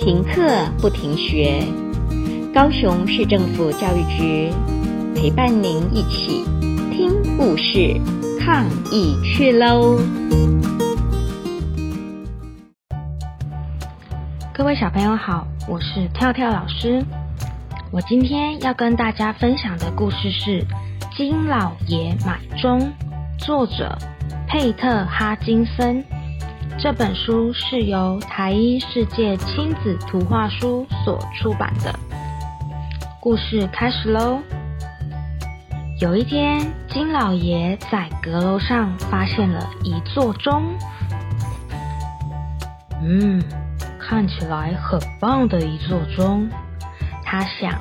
停课不停学，高雄市政府教育局陪伴您一起听故事、抗疫去喽！各位小朋友好，我是跳跳老师。我今天要跟大家分享的故事是《金老爷买钟》，作者佩特哈金森。这本书是由台一世界亲子图画书所出版的。故事开始喽。有一天，金老爷在阁楼上发现了一座钟。嗯，看起来很棒的一座钟。他想，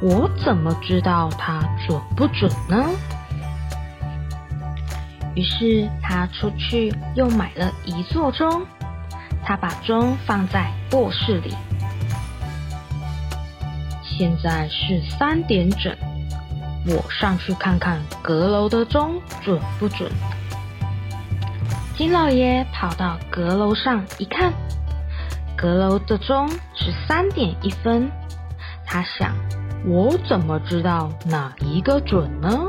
我怎么知道它准不准呢？于是他出去又买了一座钟，他把钟放在卧室里。现在是三点整，我上去看看阁楼的钟准不准。金老爷跑到阁楼上一看，阁楼的钟是三点一分。他想，我怎么知道哪一个准呢？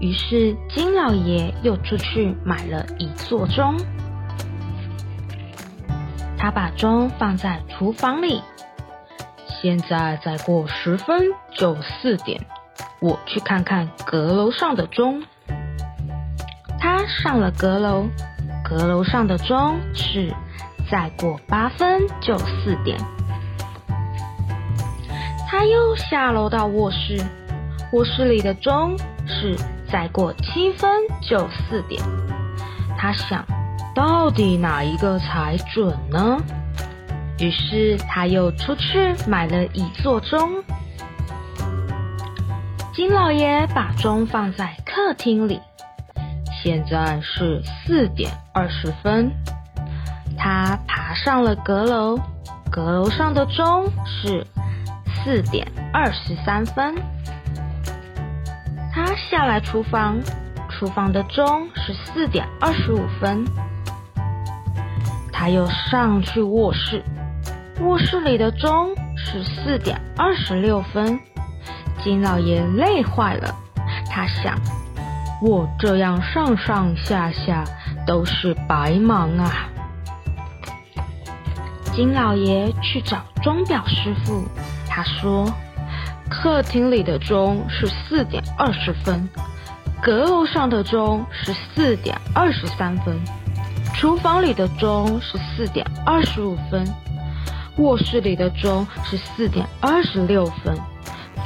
于是金老爷又出去买了一座钟，他把钟放在厨房里。现在再过十分就四点，我去看看阁楼上的钟。他上了阁楼，阁楼上的钟是再过八分就四点。他又下楼到卧室，卧室里的钟是。再过七分就四点，他想，到底哪一个才准呢？于是他又出去买了一座钟。金老爷把钟放在客厅里，现在是四点二十分。他爬上了阁楼，阁楼上的钟是四点二十三分。下来厨房，厨房的钟是四点二十五分。他又上去卧室，卧室里的钟是四点二十六分。金老爷累坏了，他想：我这样上上下下都是白忙啊！金老爷去找钟表师傅，他说。客厅里的钟是四点二十分，阁楼上的钟是四点二十三分，厨房里的钟是四点二十五分，卧室里的钟是四点二十六分。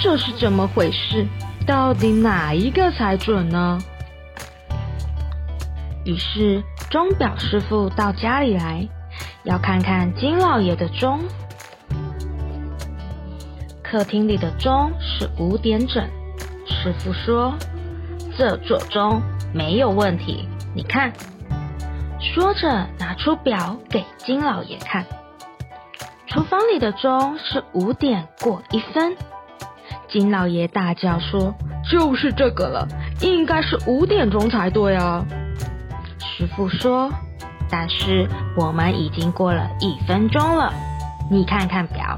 这是怎么回事？到底哪一个才准呢？于是钟表师傅到家里来，要看看金老爷的钟。客厅里的钟是五点整，师傅说：“这座钟没有问题，你看。”说着拿出表给金老爷看。厨房里的钟是五点过一分，金老爷大叫说：“就是这个了，应该是五点钟才对啊！”师傅说：“但是我们已经过了一分钟了，你看看表。”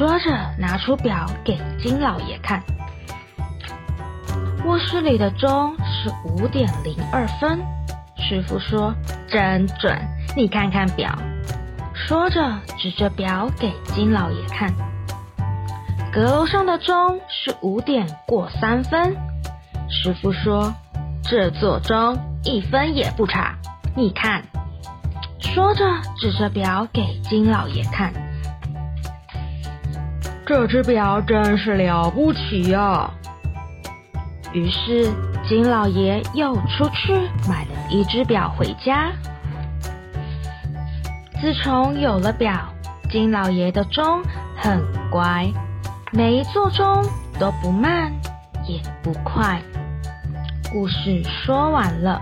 说着，拿出表给金老爷看。卧室里的钟是五点零二分。师傅说：“真准，你看看表。”说着，指着表给金老爷看。阁楼上的钟是五点过三分。师傅说：“这座钟一分也不差，你看。”说着，指着表给金老爷看。这只表真是了不起呀！于是金老爷又出去买了一只表回家。自从有了表，金老爷的钟很乖，每一座钟都不慢也不快。故事说完了，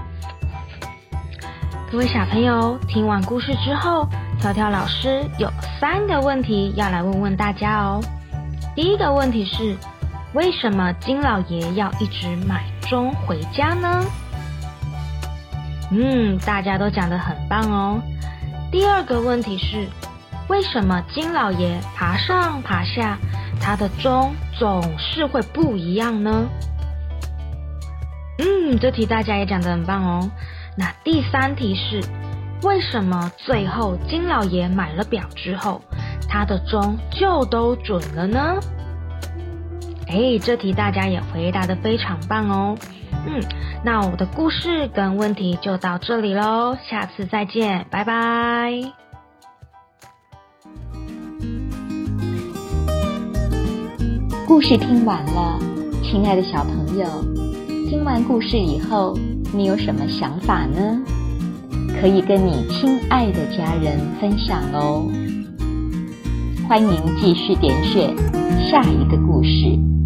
各位小朋友听完故事之后，跳跳老师有三个问题要来问问大家哦。第一个问题是，为什么金老爷要一直买钟回家呢？嗯，大家都讲得很棒哦。第二个问题是，为什么金老爷爬上爬下，他的钟总是会不一样呢？嗯，这题大家也讲得很棒哦。那第三题是，为什么最后金老爷买了表之后，他的钟就都准了呢？哎，这题大家也回答得非常棒哦。嗯，那我的故事跟问题就到这里喽，下次再见，拜拜。故事听完了，亲爱的小朋友，听完故事以后，你有什么想法呢？可以跟你亲爱的家人分享哦。欢迎继续点选下一个故事。